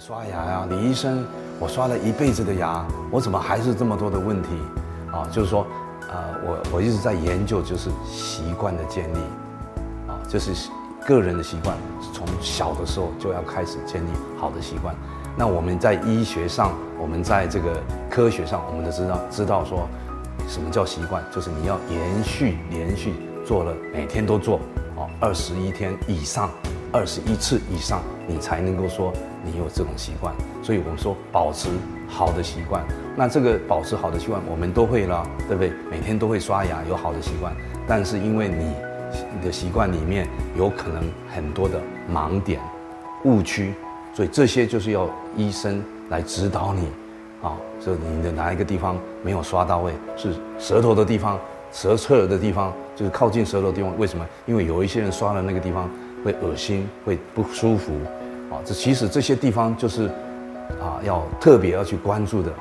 刷牙呀，李医生，我刷了一辈子的牙，我怎么还是这么多的问题？啊，就是说，呃，我我一直在研究，就是习惯的建立，啊，就是个人的习惯，从小的时候就要开始建立好的习惯。那我们在医学上，我们在这个科学上，我们都知道知道说，什么叫习惯？就是你要延续连续做了，每天都做，哦，二十一天以上。二十一次以上，你才能够说你有这种习惯。所以我们说保持好的习惯。那这个保持好的习惯，我们都会了，对不对？每天都会刷牙，有好的习惯。但是因为你你的习惯里面有可能很多的盲点、误区，所以这些就是要医生来指导你。啊，就你的哪一个地方没有刷到位，是舌头的地方、舌侧的地方，就是靠近舌头的地方。为什么？因为有一些人刷了那个地方。会恶心，会不舒服，啊，这其实这些地方就是，啊，要特别要去关注的。